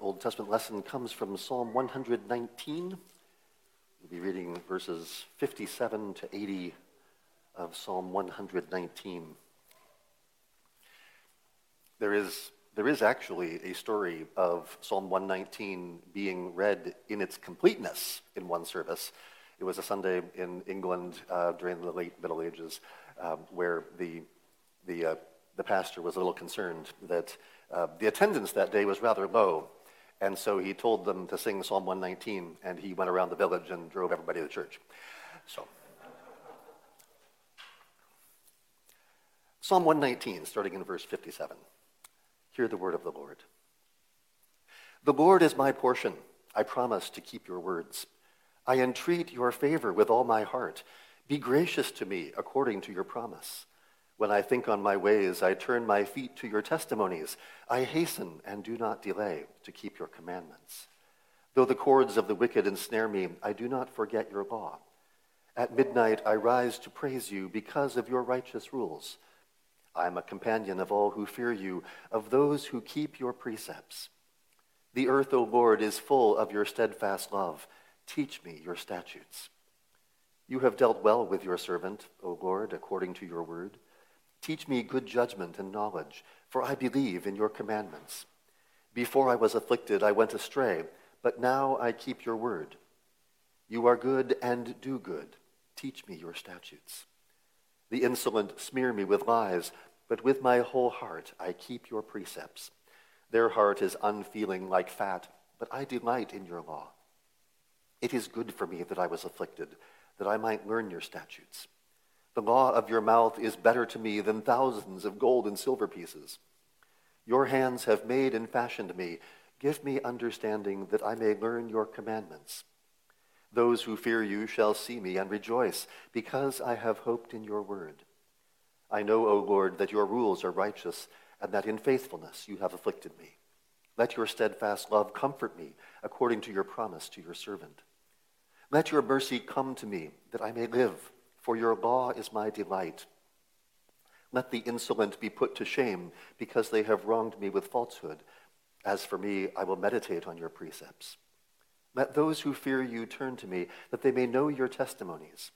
Old Testament lesson comes from Psalm 119. We'll be reading verses 57 to 80 of Psalm 119. There is, there is actually a story of Psalm 119 being read in its completeness in one service. It was a Sunday in England uh, during the late Middle Ages um, where the, the, uh, the pastor was a little concerned that uh, the attendance that day was rather low, and so he told them to sing Psalm 119, and he went around the village and drove everybody to church. So, Psalm 119, starting in verse 57. Hear the word of the Lord. The Lord is my portion. I promise to keep your words. I entreat your favor with all my heart. Be gracious to me according to your promise. When I think on my ways, I turn my feet to your testimonies. I hasten and do not delay to keep your commandments. Though the cords of the wicked ensnare me, I do not forget your law. At midnight, I rise to praise you because of your righteous rules. I am a companion of all who fear you, of those who keep your precepts. The earth, O Lord, is full of your steadfast love. Teach me your statutes. You have dealt well with your servant, O Lord, according to your word. Teach me good judgment and knowledge, for I believe in your commandments. Before I was afflicted, I went astray, but now I keep your word. You are good and do good. Teach me your statutes. The insolent smear me with lies, but with my whole heart I keep your precepts. Their heart is unfeeling like fat, but I delight in your law. It is good for me that I was afflicted, that I might learn your statutes. The law of your mouth is better to me than thousands of gold and silver pieces. Your hands have made and fashioned me. Give me understanding that I may learn your commandments. Those who fear you shall see me and rejoice, because I have hoped in your word. I know, O Lord, that your rules are righteous, and that in faithfulness you have afflicted me. Let your steadfast love comfort me, according to your promise to your servant. Let your mercy come to me, that I may live for your law is my delight. Let the insolent be put to shame, because they have wronged me with falsehood. As for me, I will meditate on your precepts. Let those who fear you turn to me, that they may know your testimonies.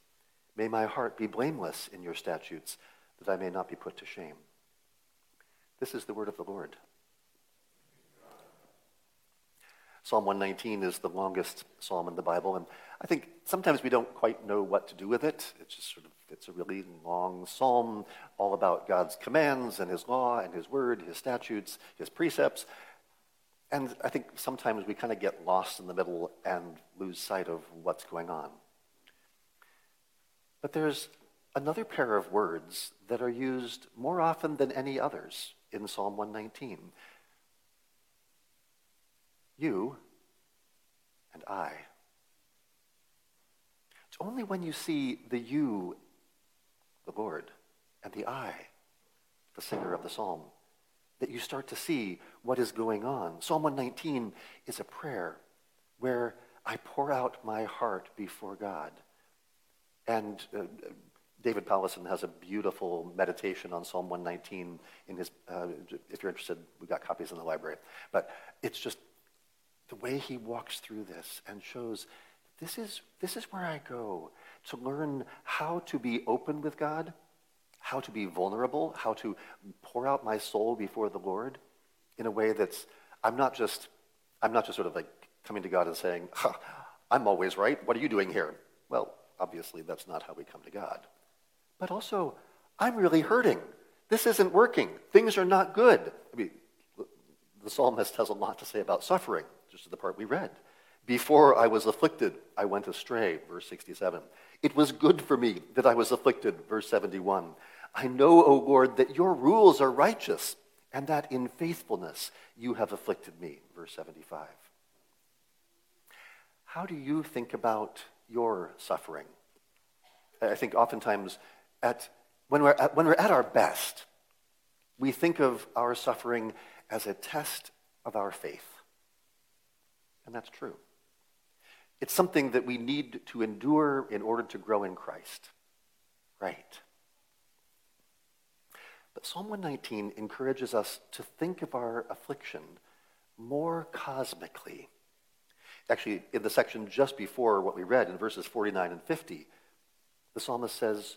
May my heart be blameless in your statutes, that I may not be put to shame. This is the word of the Lord. Psalm 119 is the longest psalm in the Bible, and I think sometimes we don't quite know what to do with it. It's just sort of it's a really long psalm all about God's commands and his law and his word, his statutes, his precepts. And I think sometimes we kind of get lost in the middle and lose sight of what's going on. But there's another pair of words that are used more often than any others in Psalm 119. You and I. It's only when you see the you, the Lord, and the I, the singer of the psalm, that you start to see what is going on. Psalm 119 is a prayer where I pour out my heart before God. And uh, David Powlison has a beautiful meditation on Psalm 119 in his, uh, if you're interested, we've got copies in the library. But it's just the way he walks through this and shows this is, this is where I go to learn how to be open with God, how to be vulnerable, how to pour out my soul before the Lord in a way that's, I'm not just, I'm not just sort of like coming to God and saying, I'm always right. What are you doing here? Well, obviously that's not how we come to God. But also, I'm really hurting. This isn't working. Things are not good. I mean, the psalmist has a lot to say about suffering, just to the part we read. Before I was afflicted, I went astray, verse 67. It was good for me that I was afflicted, verse 71. I know, O Lord, that your rules are righteous, and that in faithfulness you have afflicted me, verse 75. How do you think about your suffering? I think oftentimes at, when, we're at, when we're at our best, we think of our suffering as a test of our faith. And that's true. It's something that we need to endure in order to grow in Christ. Right. But Psalm 119 encourages us to think of our affliction more cosmically. Actually, in the section just before what we read in verses 49 and 50, the psalmist says,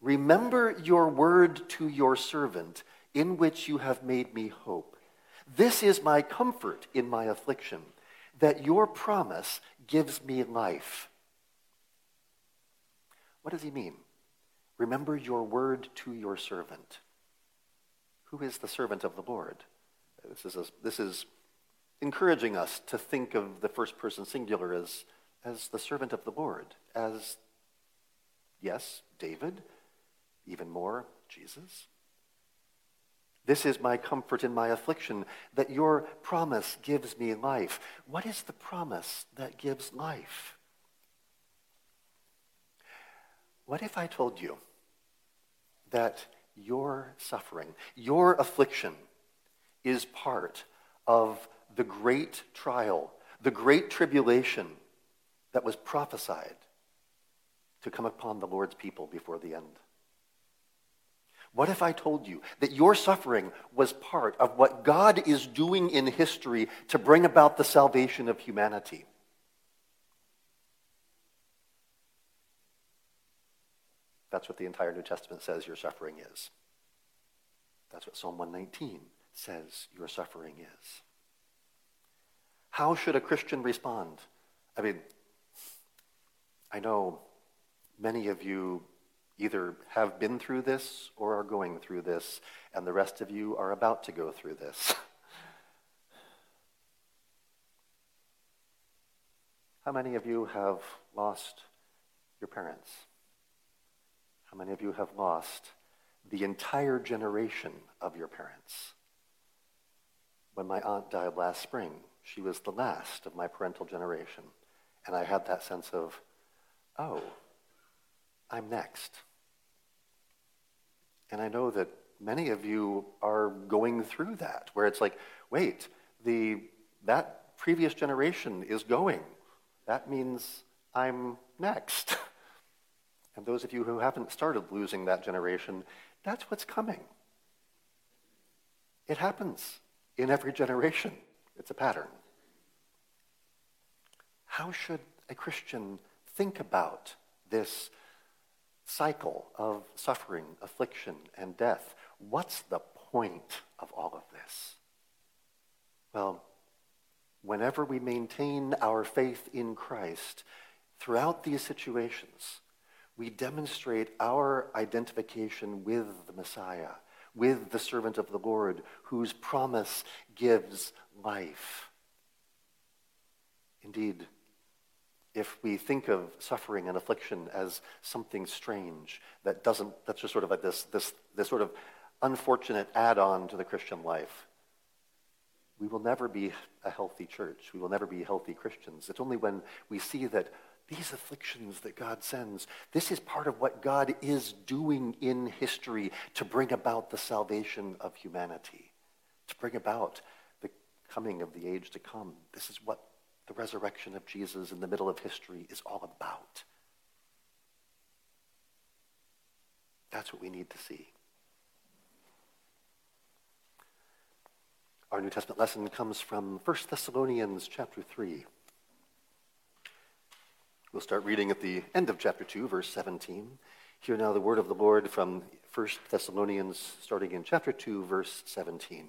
Remember your word to your servant, in which you have made me hope. This is my comfort in my affliction, that your promise gives me life. What does he mean? Remember your word to your servant. Who is the servant of the Lord? This is, a, this is encouraging us to think of the first person singular as, as the servant of the Lord, as, yes, David, even more, Jesus. This is my comfort in my affliction, that your promise gives me life. What is the promise that gives life? What if I told you that your suffering, your affliction, is part of the great trial, the great tribulation that was prophesied to come upon the Lord's people before the end? What if I told you that your suffering was part of what God is doing in history to bring about the salvation of humanity? That's what the entire New Testament says your suffering is. That's what Psalm 119 says your suffering is. How should a Christian respond? I mean, I know many of you either have been through this or are going through this, and the rest of you are about to go through this. How many of you have lost your parents? How many of you have lost the entire generation of your parents? When my aunt died last spring, she was the last of my parental generation. And I had that sense of, oh, I'm next. And I know that many of you are going through that, where it's like, wait, the, that previous generation is going. That means I'm next. And those of you who haven't started losing that generation, that's what's coming. It happens in every generation. It's a pattern. How should a Christian think about this cycle of suffering, affliction, and death. What's the point of all of this? Well, whenever we maintain our faith in Christ throughout these situations, we demonstrate our identification with the Messiah, with the servant of the Lord, whose promise gives life. Indeed, if we think of suffering and affliction as something strange that doesn't, that's just sort of like this, this, this sort of unfortunate add-on to the Christian life, we will never be a healthy church. We will never be healthy Christians. It's only when we see that these afflictions that God sends, this is part of what God is doing in history to bring about the salvation of humanity, to bring about the coming of the age to come. This is what the resurrection of Jesus in the middle of history is all about. That's what we need to see. Our New Testament lesson comes from 1 Thessalonians chapter 3. We'll start reading at the end of chapter 2, verse 17. Hear now the word of the Lord from 1 Thessalonians, starting in chapter 2, verse 17.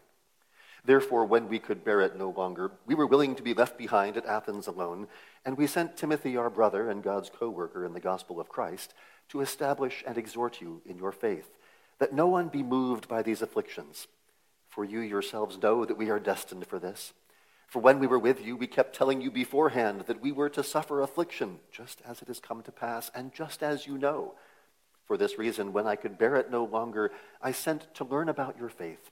Therefore, when we could bear it no longer, we were willing to be left behind at Athens alone, and we sent Timothy, our brother and God's co worker in the gospel of Christ, to establish and exhort you in your faith, that no one be moved by these afflictions. For you yourselves know that we are destined for this. For when we were with you, we kept telling you beforehand that we were to suffer affliction, just as it has come to pass, and just as you know. For this reason, when I could bear it no longer, I sent to learn about your faith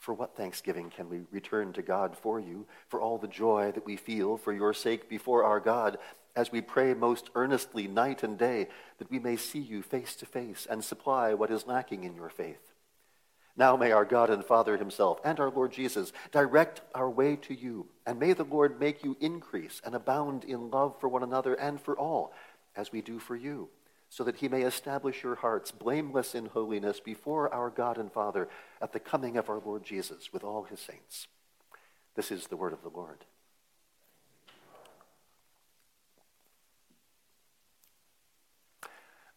For what thanksgiving can we return to God for you, for all the joy that we feel for your sake before our God? as we pray most earnestly night and day that we may see you face to face and supply what is lacking in your faith. Now may our God and Father himself and our Lord Jesus direct our way to you, and may the Lord make you increase and abound in love for one another and for all, as we do for you, so that he may establish your hearts blameless in holiness before our God and Father at the coming of our Lord Jesus with all his saints. This is the word of the Lord.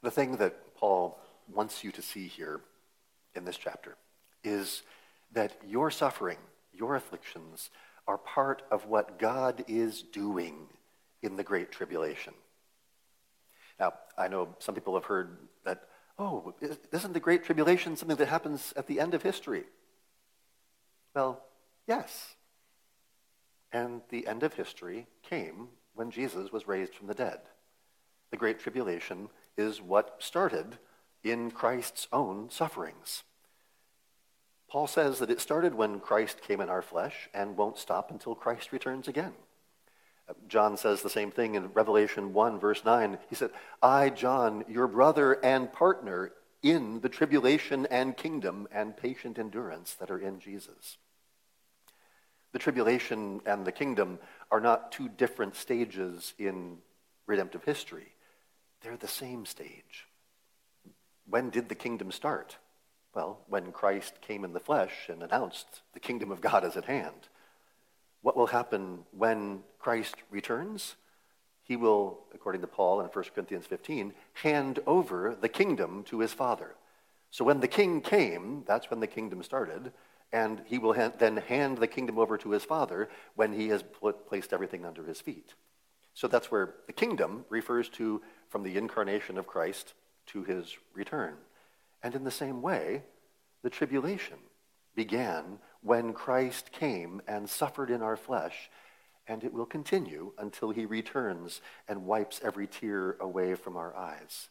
The thing that Paul wants you to see here in this chapter is that your suffering, your afflictions, are part of what God is doing in the Great Tribulation. Now, I know some people have heard that, oh, isn't the Great Tribulation something that happens at the end of history? Well, yes. And the end of history came when Jesus was raised from the dead. The Great Tribulation is what started in Christ's own sufferings. Paul says that it started when Christ came in our flesh and won't stop until Christ returns again. John says the same thing in Revelation 1, verse 9. He said, I, John, your brother and partner in the tribulation and kingdom and patient endurance that are in Jesus. The tribulation and the kingdom are not two different stages in redemptive history. They're the same stage. When did the kingdom start? Well, when Christ came in the flesh and announced the kingdom of God is at hand. What will happen when Christ returns? He will, according to Paul in 1 Corinthians 15, hand over the kingdom to his Father. So when the king came, that's when the kingdom started, and he will then hand the kingdom over to his Father when he has put, placed everything under his feet. So that's where the kingdom refers to from the incarnation of Christ to his return. And in the same way, the tribulation began when Christ came and suffered in our flesh, and it will continue until he returns and wipes every tear away from our eyes.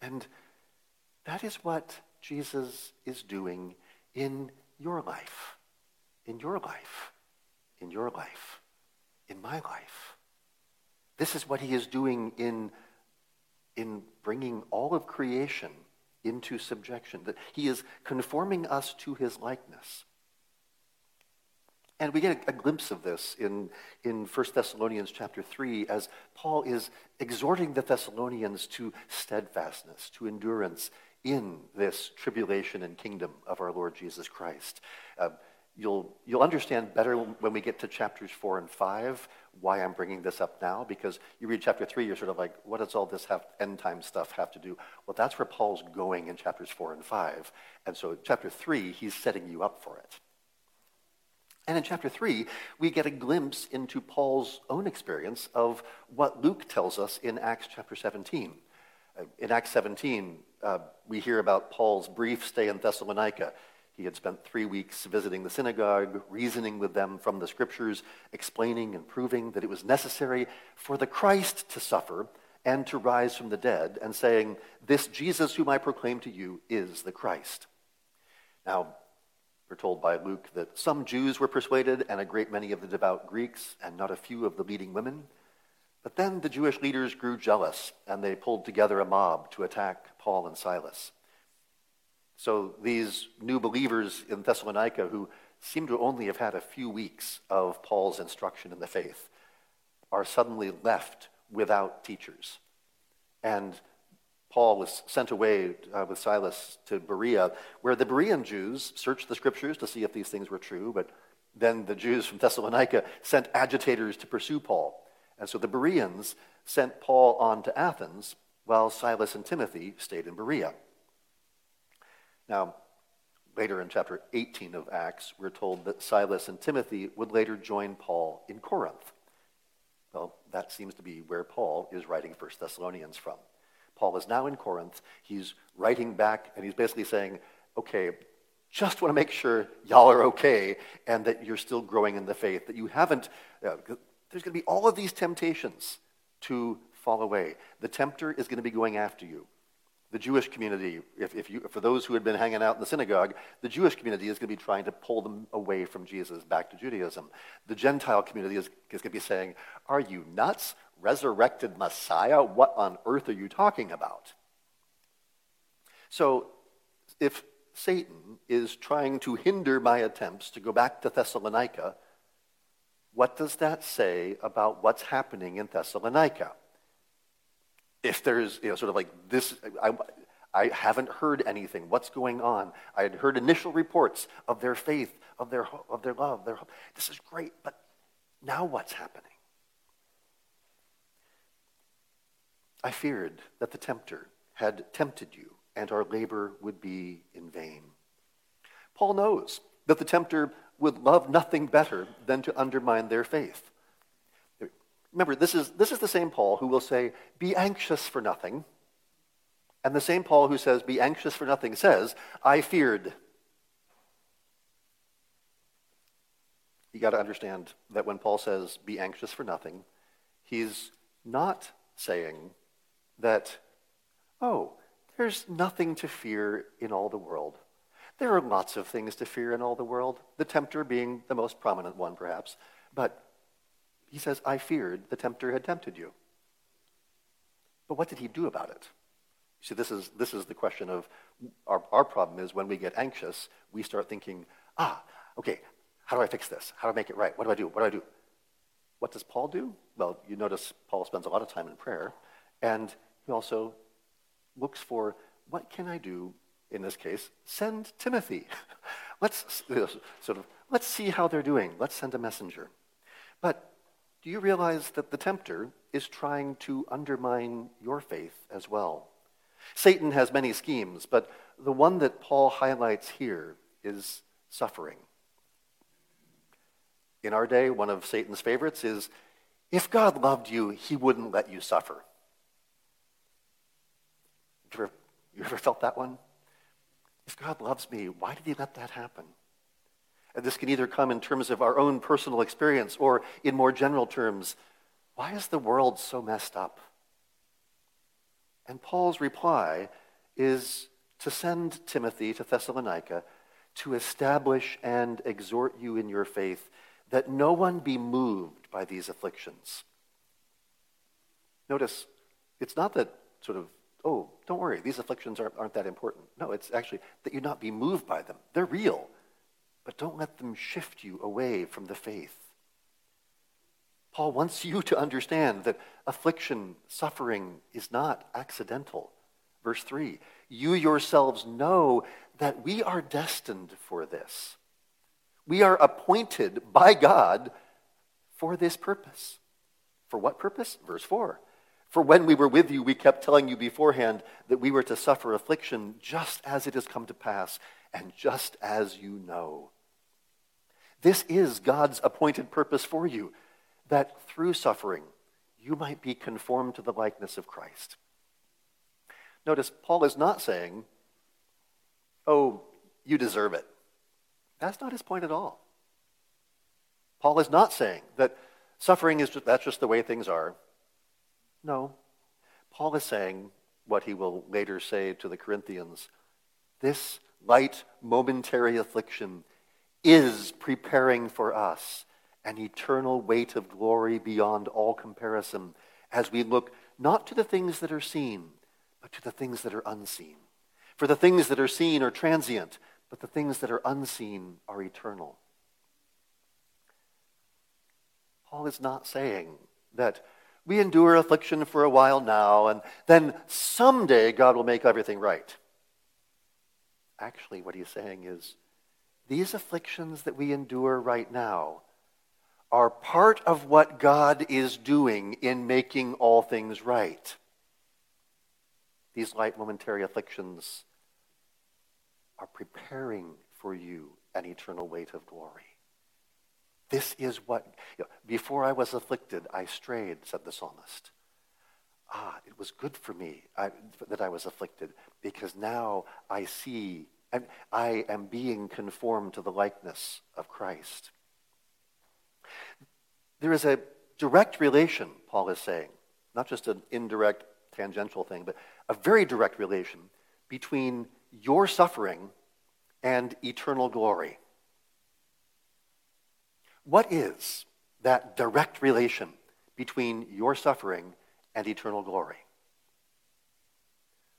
And that is what Jesus is doing in your life, in your life, in your life, in my life. This is what he is doing in in bringing all of creation into subjection, that he is conforming us to his likeness. And we get a, a, glimpse of this in, in 1 Thessalonians chapter 3 as Paul is exhorting the Thessalonians to steadfastness, to endurance in this tribulation and kingdom of our Lord Jesus Christ. Uh, you'll, you'll understand better when we get to chapters 4 and 5 why I'm bringing this up now, because you read chapter 3, you're sort of like, what does all this have, end time stuff have to do? Well, that's where Paul's going in chapters 4 and 5. And so chapter 3, he's setting you up for it. And in chapter 3, we get a glimpse into Paul's own experience of what Luke tells us in Acts chapter 17. Uh, in Acts 17, uh, we hear about Paul's brief stay in Thessalonica. He had spent three weeks visiting the synagogue, reasoning with them from the scriptures, explaining and proving that it was necessary for the Christ to suffer and to rise from the dead, and saying, This Jesus whom I proclaim to you is the Christ. Now, we're told by Luke that some Jews were persuaded, and a great many of the devout Greeks, and not a few of the leading women. But then the Jewish leaders grew jealous, and they pulled together a mob to attack Paul and Silas. So these new believers in Thessalonica who seem to only have had a few weeks of Paul's instruction in the faith are suddenly left without teachers. And Paul was sent away uh, with Silas to Berea, where the Berean Jews searched the scriptures to see if these things were true, but then the Jews from Thessalonica sent agitators to pursue Paul. And so the Bereans sent Paul on to Athens, while Silas and Timothy stayed in Berea. Now, later in chapter 18 of Acts, we're told that Silas and Timothy would later join Paul in Corinth. Well, that seems to be where Paul is writing 1 Thessalonians from. Paul is now in Corinth. He's writing back, and he's basically saying, okay, just want to make sure y'all are okay and that you're still growing in the faith, that you haven't, uh, there's going to be all of these temptations to fall away. The tempter is going to be going after you. The Jewish community, if, if you, for those who had been hanging out in the synagogue, the Jewish community is going to be trying to pull them away from Jesus back to Judaism. The Gentile community is, is going to be saying, Are you nuts? Resurrected Messiah? What on earth are you talking about? So, if Satan is trying to hinder my attempts to go back to Thessalonica, what does that say about what's happening in Thessalonica? If there's, you know, sort of like this, I, I haven't heard anything. What's going on? I had heard initial reports of their faith, of their, of their love. Their, hope this is great, but now what's happening? I feared that the tempter had tempted you, and our labor would be in vain. Paul knows that the tempter would love nothing better than to undermine their faith. Remember, this is, this is the same Paul who will say, Be anxious for nothing. And the same Paul who says, Be anxious for nothing says, I feared. You got to understand that when Paul says, Be anxious for nothing, he's not saying that, oh, there's nothing to fear in all the world. There are lots of things to fear in all the world, the tempter being the most prominent one, perhaps. But he says, I feared the tempter had tempted you. But what did he do about it? You see, this is, this is the question of our, our problem is when we get anxious, we start thinking, ah, okay, how do I fix this? How do I make it right? What do I do? What do I do? What does Paul do? Well, you notice Paul spends a lot of time in prayer, and he also looks for what can I do in this case, send Timothy. let's sort of let's see how they're doing. Let's send a messenger. But do you realize that the tempter is trying to undermine your faith as well? Satan has many schemes, but the one that Paul highlights here is suffering. In our day, one of Satan's favorites is if God loved you, he wouldn't let you suffer. You ever, you ever felt that one? If God loves me, why did he let that happen? And this can either come in terms of our own personal experience or in more general terms. Why is the world so messed up? And Paul's reply is to send Timothy to Thessalonica to establish and exhort you in your faith that no one be moved by these afflictions. Notice, it's not that sort of oh, don't worry, these afflictions aren't, aren't that important. No, it's actually that you not be moved by them. They're real, but don't let them shift you away from the faith. Paul wants you to understand that affliction, suffering is not accidental. Verse 3 You yourselves know that we are destined for this. We are appointed by God for this purpose. For what purpose? Verse 4 for when we were with you, we kept telling you beforehand that we were to suffer affliction just as it has come to pass and just as you know. This is God's appointed purpose for you, that through suffering you might be conformed to the likeness of Christ. Notice, Paul is not saying, oh, you deserve it. That's not his point at all. Paul is not saying that suffering is just, that's just the way things are. No. Paul is saying what he will later say to the Corinthians this light, momentary affliction is preparing for us an eternal weight of glory beyond all comparison as we look not to the things that are seen, but to the things that are unseen. For the things that are seen are transient, but the things that are unseen are eternal. Paul is not saying that we endure affliction for a while now, and then someday God will make everything right. Actually, what he's saying is these afflictions that we endure right now are part of what God is doing in making all things right. These light momentary afflictions are preparing for you an eternal weight of glory. This is what, you know, before I was afflicted, I strayed, said the psalmist. Ah, it was good for me I, that I was afflicted because now I see, and I am being conformed to the likeness of Christ. There is a direct relation, Paul is saying, not just an indirect, tangential thing, but a very direct relation between your suffering and eternal glory. What is that direct relation between your suffering and eternal glory?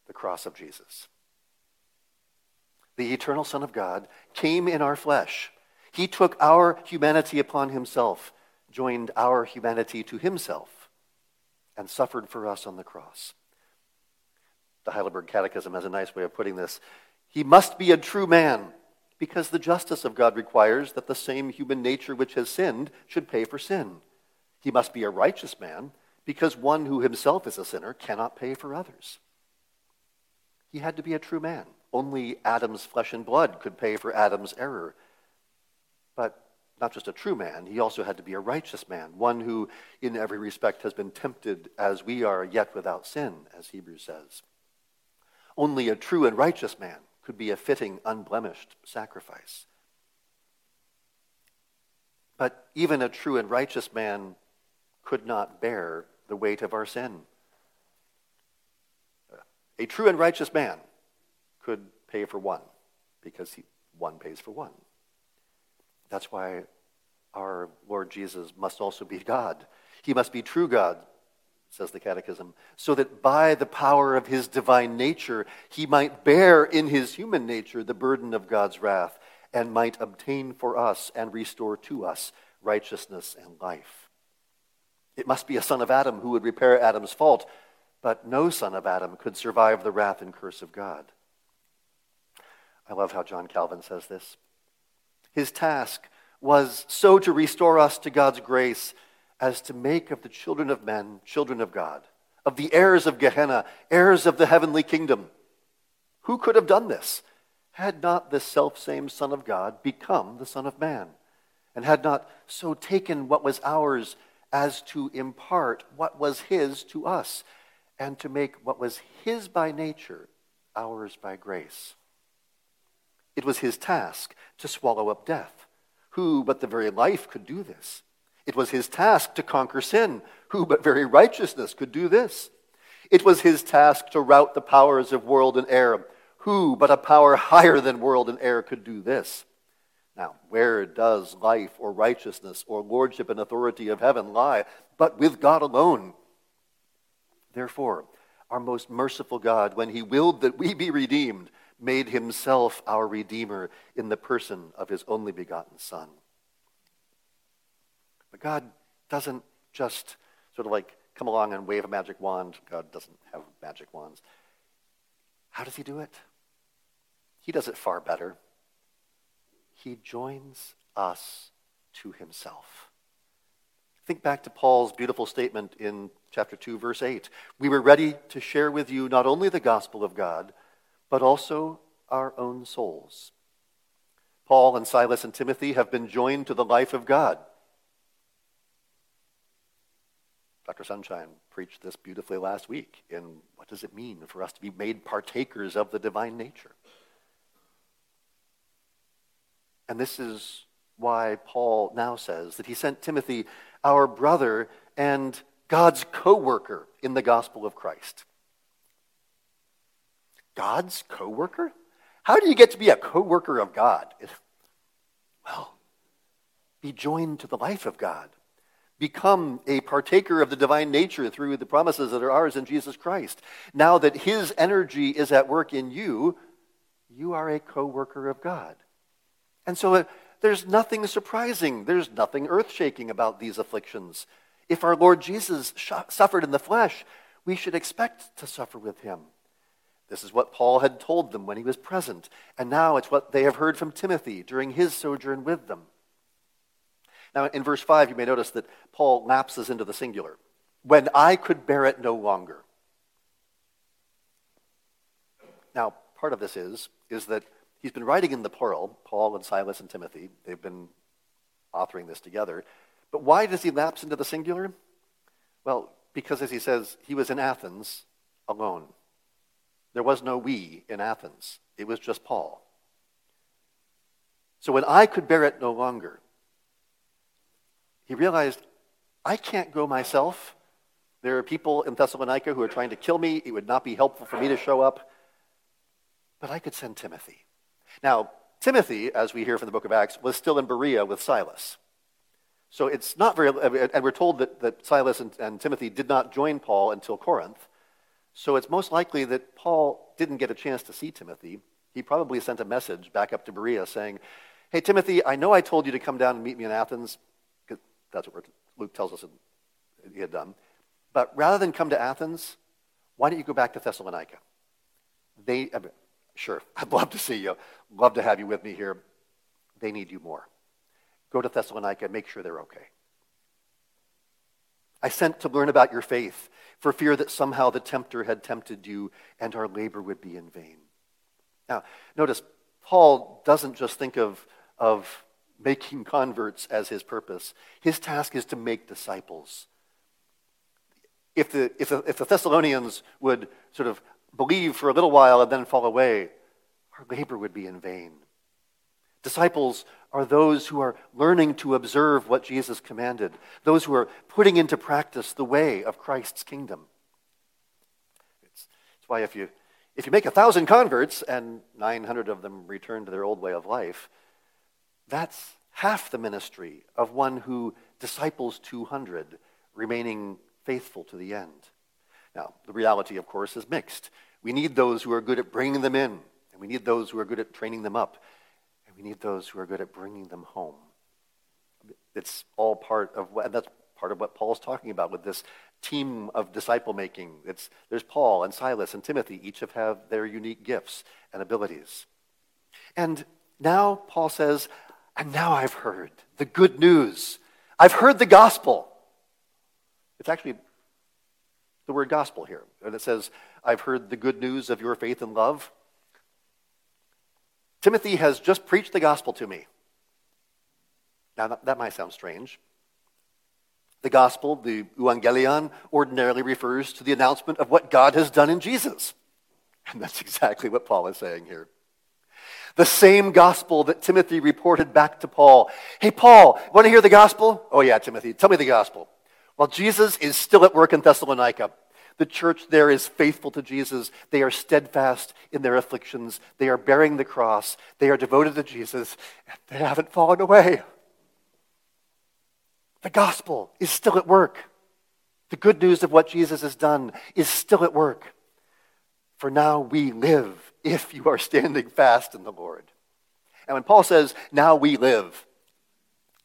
The cross of Jesus. The eternal Son of God came in our flesh. He took our humanity upon himself, joined our humanity to himself, and suffered for us on the cross. The Heidelberg Catechism has a nice way of putting this. He must be a true man, because the justice of God requires that the same human nature which has sinned should pay for sin. He must be a righteous man, because one who himself is a sinner cannot pay for others. He had to be a true man. Only Adam's flesh and blood could pay for Adam's error. But not just a true man, he also had to be a righteous man, one who, in every respect, has been tempted as we are, yet without sin, as Hebrews says. Only a true and righteous man could be a fitting, unblemished sacrifice. But even a true and righteous man could not bear the weight of our sin. A true and righteous man could pay for one because he, one pays for one. That's why our Lord Jesus must also be God. He must be true God says the Catechism, so that by the power of his divine nature he might bear in his human nature the burden of God's wrath and might obtain for us and restore to us righteousness and life. It must be a son of Adam who would repair Adam's fault, but no son of Adam could survive the wrath and curse of God. I love how John Calvin says this. His task was so to restore us to God's grace as to make of the children of men children of God, of the heirs of Gehenna, heirs of the heavenly kingdom. Who could have done this had not the selfsame Son of God become the Son of Man, and had not so taken what was ours as to impart what was his to us, and to make what was his by nature ours by grace? It was his task to swallow up death. Who but the very life could do this? It was his task to conquer sin. Who but very righteousness could do this? It was his task to rout the powers of world and air. Who but a power higher than world and air could do this? Now, where does life or righteousness or lordship and authority of heaven lie but with God alone? Therefore, our most merciful God, when he willed that we be redeemed, made himself our Redeemer in the person of his only begotten Son. But God doesn't just sort of like come along and wave a magic wand. God doesn't have magic wands. How does he do it? He does it far better. He joins us to himself. Think back to Paul's beautiful statement in chapter 2, verse 8. We were ready to share with you not only the gospel of God, but also our own souls. Paul and Silas and Timothy have been joined to the life of God. Dr. Sunshine preached this beautifully last week in what does it mean for us to be made partakers of the divine nature? And this is why Paul now says that he sent Timothy, our brother and God's co worker in the gospel of Christ. God's co worker? How do you get to be a co worker of God? Well, be joined to the life of God become a partaker of the divine nature through the promises that are ours in Jesus Christ. Now that his energy is at work in you, you are a co worker of God. And so there's nothing surprising, there's nothing earth shaking about these afflictions. If our Lord Jesus sh- suffered in the flesh, we should expect to suffer with him. This is what Paul had told them when he was present, and now it's what they have heard from Timothy during his sojourn with them. Now, in verse 5, you may notice that Paul lapses into the singular. When I could bear it no longer. Now, part of this is, is that he's been writing in the plural, Paul and Silas and Timothy. They've been authoring this together. But why does he lapse into the singular? Well, because, as he says, he was in Athens alone. There was no we in Athens, it was just Paul. So when I could bear it no longer, he realized I can't go myself. There are people in Thessalonica who are trying to kill me. It would not be helpful for me to show up. But I could send Timothy. Now, Timothy, as we hear from the book of Acts, was still in Berea with Silas. So it's not very, and we're told that, that Silas and, and Timothy did not join Paul until Corinth. So it's most likely that Paul didn't get a chance to see Timothy. He probably sent a message back up to Berea saying, Hey, Timothy, I know I told you to come down and meet me in Athens, because that's what Luke tells us he had done. But rather than come to Athens, why don't you go back to Thessalonica? They, sure, I'd love to see you. Love to have you with me here. They need you more. Go to Thessalonica, make sure they're okay. I sent to learn about your faith, for fear that somehow the tempter had tempted you and our labor would be in vain. Now, notice, Paul doesn't just think of, of making converts as his purpose. His task is to make disciples. If the, if the, if the Thessalonians would sort of believe for a little while and then fall away, our labor would be in vain. Disciples are those who are learning to observe what Jesus commanded, those who are putting into practice the way of Christ's kingdom. It's, it's why if you, if you make a thousand converts and 900 of them return to their old way of life, that's half the ministry of one who disciples 200, remaining faithful to the end. Now, the reality, of course, is mixed. We need those who are good at bringing them in, and we need those who are good at training them up, and we need those who are good at bringing them home. It's all part of what, and that's part of what Paul's talking about with this team of disciple making. It's, there's Paul and Silas and Timothy, each have, have their unique gifts and abilities. And now Paul says, and now I've heard the good news. I've heard the gospel. It's actually the word gospel here. And it says, I've heard the good news of your faith and love. Timothy has just preached the gospel to me. Now, that might sound strange. The gospel, the euangelion, ordinarily refers to the announcement of what God has done in Jesus. And that's exactly what Paul is saying here. The same gospel that Timothy reported back to Paul. Hey, Paul, want to hear the gospel? Oh, yeah, Timothy, tell me the gospel. Well, Jesus is still at work in Thessalonica. The church there is faithful to Jesus. They are steadfast in their afflictions. They are bearing the cross. They are devoted to Jesus. They haven't fallen away. The gospel is still at work. The good news of what Jesus has done is still at work. For now we live if you are standing fast in the Lord. And when Paul says, now we live,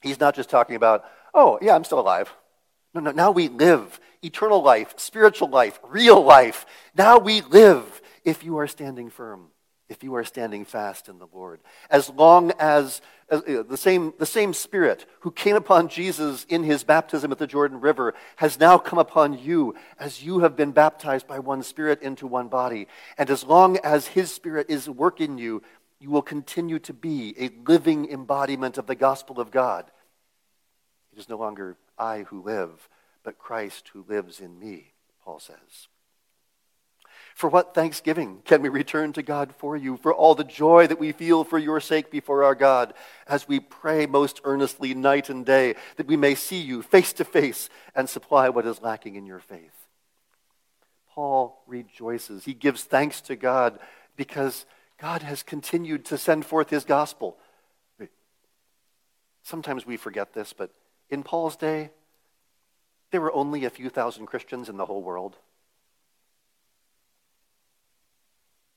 he's not just talking about, oh, yeah, I'm still alive. No, no, now we live eternal life, spiritual life, real life. Now we live if you are standing firm, if you are standing fast in the Lord. As long as, as the, same, the same Spirit who came upon Jesus in his baptism at the Jordan River has now come upon you as you have been baptized by one Spirit into one body. And as long as his Spirit is working you, you will continue to be a living embodiment of the gospel of God. Is no longer I who live, but Christ who lives in me, Paul says. For what thanksgiving can we return to God for you, for all the joy that we feel for your sake before our God, as we pray most earnestly night and day that we may see you face to face and supply what is lacking in your faith? Paul rejoices. He gives thanks to God because God has continued to send forth his gospel. Sometimes we forget this, but in Paul's day, there were only a few thousand Christians in the whole world.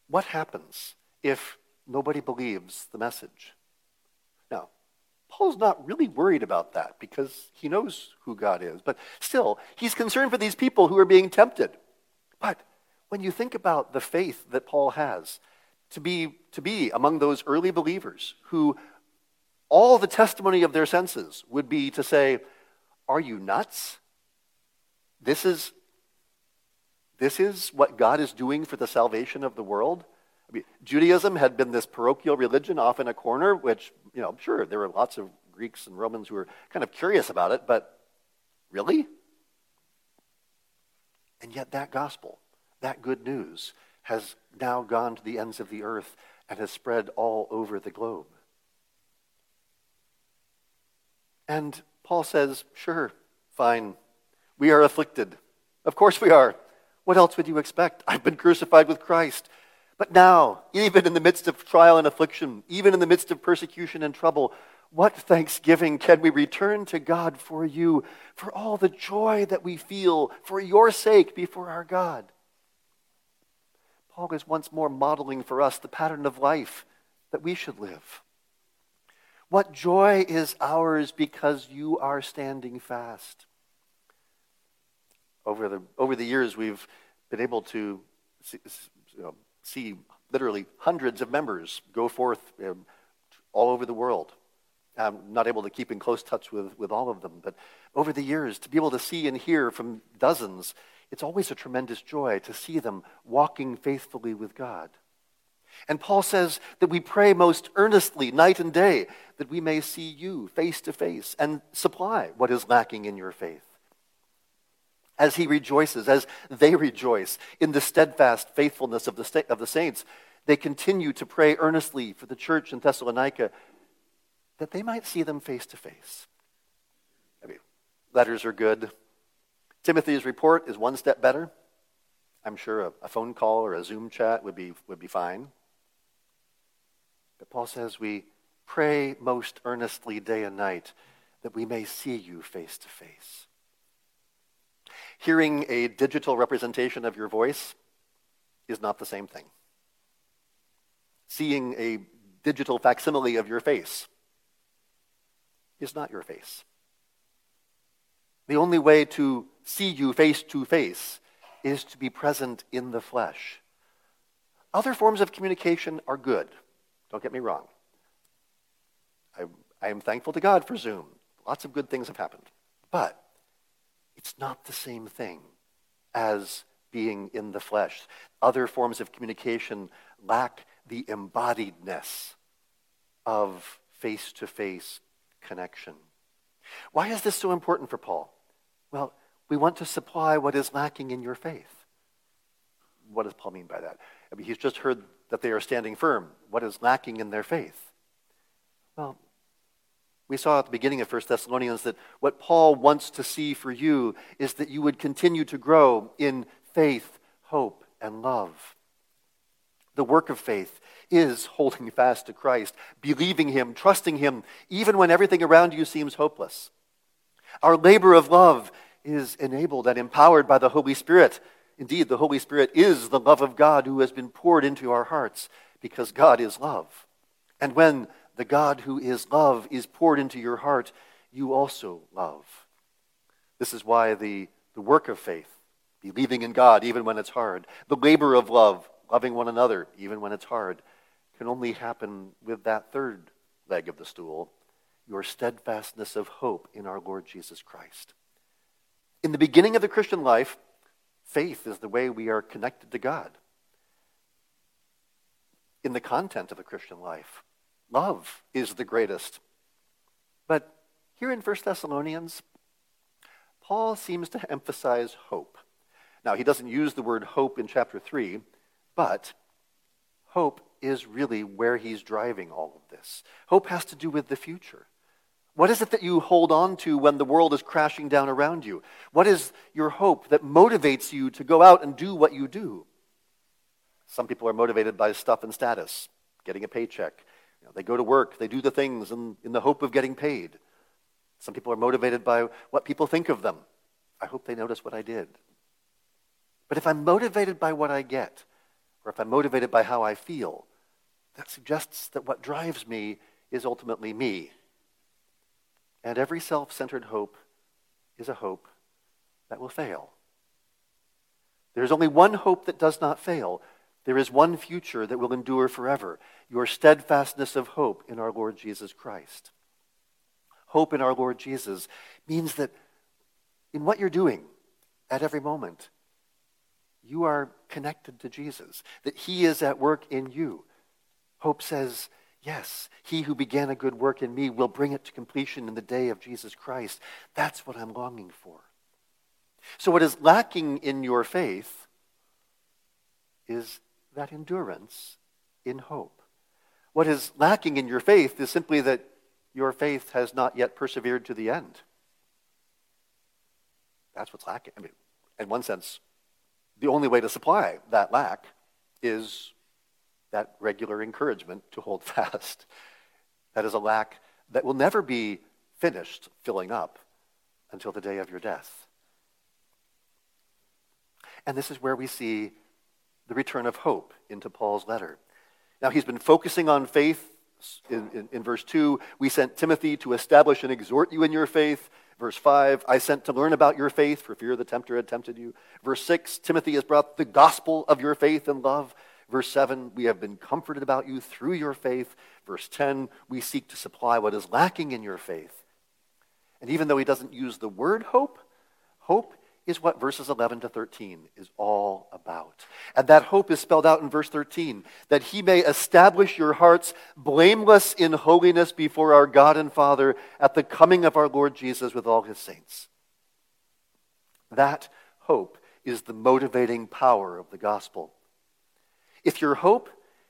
What happens if nobody believes the message? Now, Paul's not really worried about that because he knows who God is, but still, he's concerned for these people who are being tempted. But when you think about the faith that Paul has, to be, to be among those early believers who all the testimony of their senses would be to say, Are you nuts? This is, this is what God is doing for the salvation of the world? I mean, Judaism had been this parochial religion off in a corner, which, you know, sure, there were lots of Greeks and Romans who were kind of curious about it, but really? And yet, that gospel, that good news, has now gone to the ends of the earth and has spread all over the globe. And Paul says, sure, fine. We are afflicted. Of course we are. What else would you expect? I've been crucified with Christ. But now, even in the midst of trial and affliction, even in the midst of persecution and trouble, what thanksgiving can we return to God for you, for all the joy that we feel for your sake before our God? Paul is once more modeling for us the pattern of life that we should live. What joy is ours because you are standing fast? Over the, over the years, we've been able to see, you know, see literally hundreds of members go forth um, all over the world. I'm not able to keep in close touch with, with all of them, but over the years, to be able to see and hear from dozens, it's always a tremendous joy to see them walking faithfully with God. And Paul says that we pray most earnestly, night and day, that we may see you face to face and supply what is lacking in your faith as he rejoices, as they rejoice in the steadfast faithfulness of the, of the saints, they continue to pray earnestly for the church in Thessalonica that they might see them face to face. I mean, letters are good. Timothy's report is one step better. I'm sure a, a phone call or a Zoom chat would be, would be fine. But Paul says we pray most earnestly day and night that we may see you face to face. Hearing a digital representation of your voice is not the same thing. Seeing a digital facsimile of your face is not your face. The only way to see you face to face is to be present in the flesh. Other forms of communication are good. Don't get me wrong. I, I am thankful to God for Zoom. Lots of good things have happened. But it's not the same thing as being in the flesh. Other forms of communication lack the embodiedness of face to face connection. Why is this so important for Paul? Well, we want to supply what is lacking in your faith. What does Paul mean by that? I mean, he's just heard that they are standing firm. What is lacking in their faith? Well, we saw at the beginning of 1 Thessalonians that what Paul wants to see for you is that you would continue to grow in faith, hope, and love. The work of faith is holding fast to Christ, believing Him, trusting Him, even when everything around you seems hopeless. Our labor of love is enabled and empowered by the Holy Spirit. Indeed, the Holy Spirit is the love of God who has been poured into our hearts because God is love. And when the God who is love is poured into your heart, you also love. This is why the, the work of faith, believing in God even when it's hard, the labor of love, loving one another even when it's hard, can only happen with that third leg of the stool, your steadfastness of hope in our Lord Jesus Christ. In the beginning of the Christian life, faith is the way we are connected to God. In the content of the Christian life, Love is the greatest. But here in 1 Thessalonians, Paul seems to emphasize hope. Now, he doesn't use the word hope in chapter 3, but hope is really where he's driving all of this. Hope has to do with the future. What is it that you hold on to when the world is crashing down around you? What is your hope that motivates you to go out and do what you do? Some people are motivated by stuff and status, getting a paycheck, you know, they go to work, they do the things in, in the hope of getting paid. Some people are motivated by what people think of them. I hope they notice what I did. But if I'm motivated by what I get, or if I'm motivated by how I feel, that suggests that what drives me is ultimately me. And every self centered hope is a hope that will fail. There's only one hope that does not fail, there is one future that will endure forever your steadfastness of hope in our Lord Jesus Christ. Hope in our Lord Jesus means that in what you're doing at every moment, you are connected to Jesus, that He is at work in you. Hope says, Yes, He who began a good work in me will bring it to completion in the day of Jesus Christ. That's what I'm longing for. So, what is lacking in your faith is that endurance in hope. What is lacking in your faith is simply that your faith has not yet persevered to the end. That's what's lacking. I mean, in one sense, the only way to supply that lack is that regular encouragement to hold fast. That is a lack that will never be finished filling up until the day of your death. And this is where we see the return of hope into Paul's letter. Now, he's been focusing on faith. In, in, in, verse 2, we sent Timothy to establish and exhort you in your faith. Verse 5, I sent to learn about your faith for fear the tempter had tempted you. Verse 6, Timothy has brought the gospel of your faith and love. Verse 7, we have been comforted about you through your faith. Verse 10, we seek to supply what is lacking in your faith. And even though he doesn't use the word hope, hope is what verses 11 to 13 is all about. And that hope is spelled out in verse 13 that he may establish your hearts blameless in holiness before our God and Father at the coming of our Lord Jesus with all his saints. That hope is the motivating power of the gospel. If your hope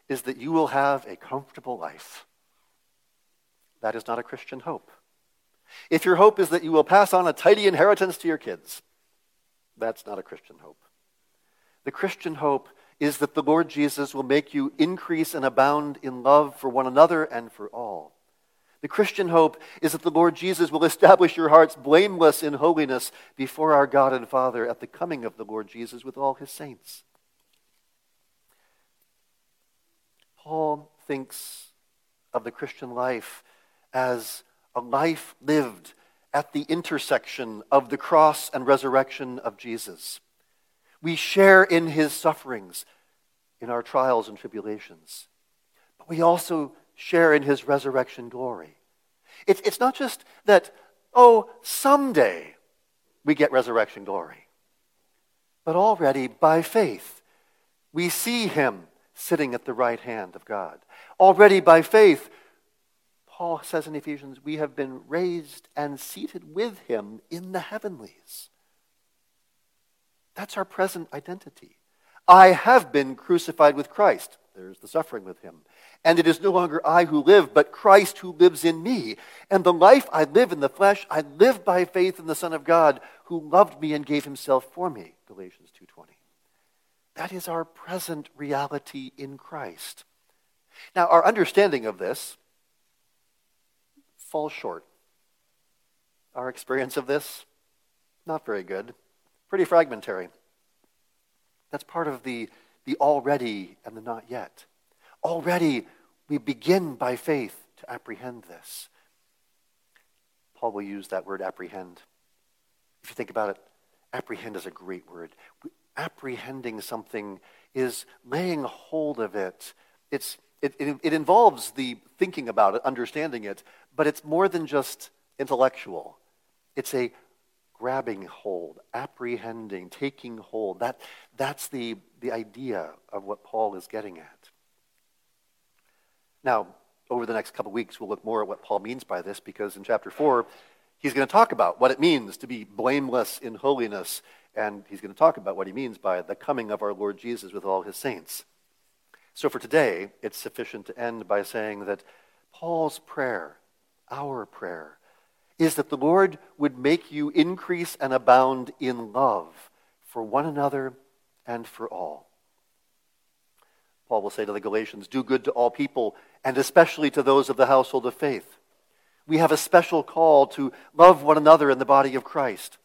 is that you will have a comfortable life, that is not a Christian hope. If your hope is that you will pass on a tidy inheritance to your kids, that's not a Christian hope. The Christian hope is that the Lord Jesus will make you increase and abound in love for one another and for all. The Christian hope is that the Lord Jesus will establish your hearts blameless in holiness before our God and Father at the coming of the Lord Jesus with all his saints. Paul thinks of the Christian life as a life lived at the intersection of the cross and resurrection of Jesus. We share in his sufferings, in our trials and tribulations, but we also share in his resurrection glory. It's, not just that, oh, someday we get resurrection glory, but already by faith we see him sitting at the right hand of God. Already by faith, Paul says in Ephesians, we have been raised and seated with him in the heavenlies. That's our present identity. I have been crucified with Christ. There's the suffering with him. And it is no longer I who live, but Christ who lives in me. And the life I live in the flesh, I live by faith in the Son of God, who loved me and gave himself for me. Galatians 2:20. That is our present reality in Christ. Now, our understanding of this falls short. Our experience of this, not very good, pretty fragmentary. That's part of the, the already and the not yet. Already, we begin by faith to apprehend this. Paul will use that word apprehend. If you think about it, apprehend is a great word. Apprehending something is laying hold of it. It's, it, it, it involves the thinking about it, understanding it, but it's more than just intellectual. It's a grabbing hold, apprehending, taking hold. That, that's the, the idea of what Paul is getting at. Now, over the next couple weeks, we'll look more at what Paul means by this because in chapter 4, he's going to talk about what it means to be blameless in holiness, and he's going to talk about what he means by the coming of our Lord Jesus with all his saints. So for today, it's sufficient to end by saying that Paul's prayer our prayer is that the Lord would make you increase and abound in love for one another and for all. Paul will say to the Galatians, Do good to all people, and especially to those of the household of faith. We have a special call to love one another in the body of Christ.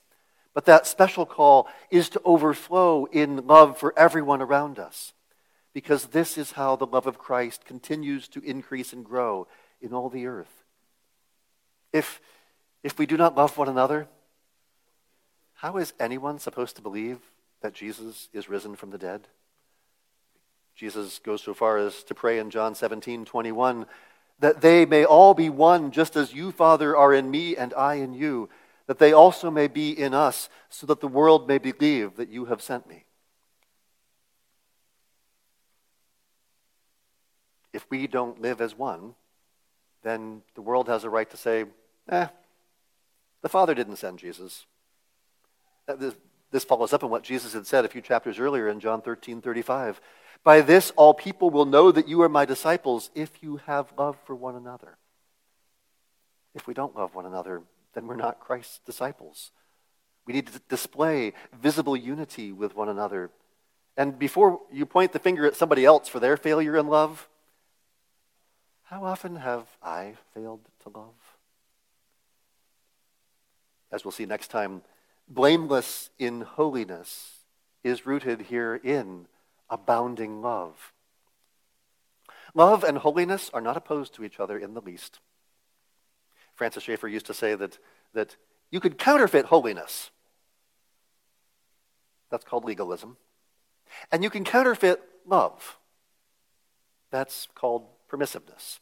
But that special call is to overflow in love for everyone around us. Because this is how the love of Christ continues to increase and grow in all the earth. If, if we do not love one another, how is anyone supposed to believe that Jesus is risen from the dead? Jesus goes so far as to pray in John 17, 21, that they may all be one, just as you, Father, are in me and I in you, that they also may be in us, so that the world may believe that you have sent me. If we don't live as one, then the world has a right to say, Eh, the Father didn't send Jesus. Uh, This follows up on what Jesus had said a few chapters earlier in John 13 35. By this, all people will know that you are my disciples if you have love for one another. If we don't love one another, then we're not Christ's disciples. We need to display visible unity with one another. And before you point the finger at somebody else for their failure in love, how often have I failed to love? As we'll see next time, blameless in holiness is rooted here in abounding love. Love and holiness are not opposed to each other in the least. Francis Schaeffer used to say that, that you could counterfeit holiness. That's called legalism. And you can counterfeit love. That's called permissiveness.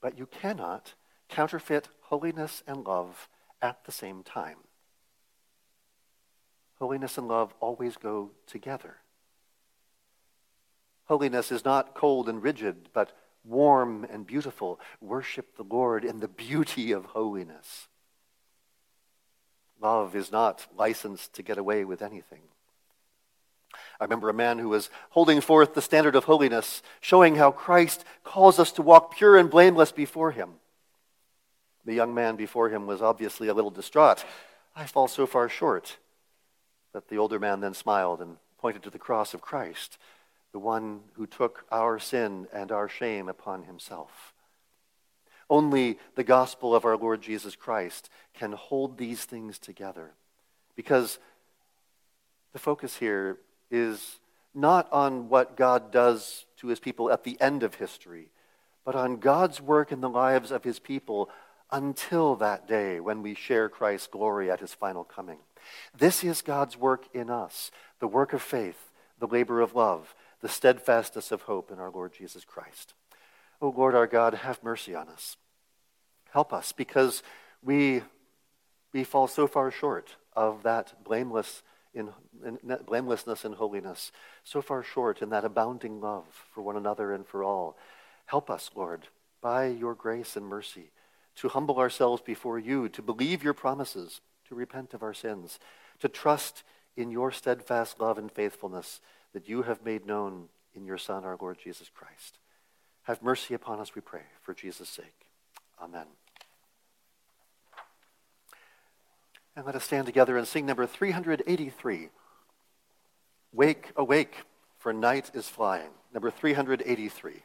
But you cannot counterfeit holiness and love at the same time. Holiness and love always go together. Holiness is not cold and rigid, but warm and beautiful. Worship the Lord in the beauty of holiness. Love is not licensed to get away with anything. I remember a man who was holding forth the standard of holiness, showing how Christ calls us to walk pure and blameless before him. The young man before him was obviously a little distraught. I fall so far short. But the older man then smiled and pointed to the cross of Christ, the one who took our sin and our shame upon himself. Only the gospel of our Lord Jesus Christ can hold these things together because the focus here is not on what God does to his people at the end of history, but on God's work in the lives of his people until that day when we share Christ's glory at his final coming. This is God's work in us the work of faith, the labor of love, the steadfastness of hope in our Lord Jesus Christ. O oh Lord our God, have mercy on us. Help us because we, we fall so far short of that blameless in, in, blamelessness and holiness, so far short in that abounding love for one another and for all. Help us, Lord, by your grace and mercy, to humble ourselves before you, to believe your promises, to repent of our sins, to trust in your steadfast love and faithfulness that you have made known in your Son, our Lord Jesus Christ. Have mercy upon us, we pray, for Jesus' sake. Amen. And let us stand together and sing number 383. Wake, awake, for night is flying. Number 383.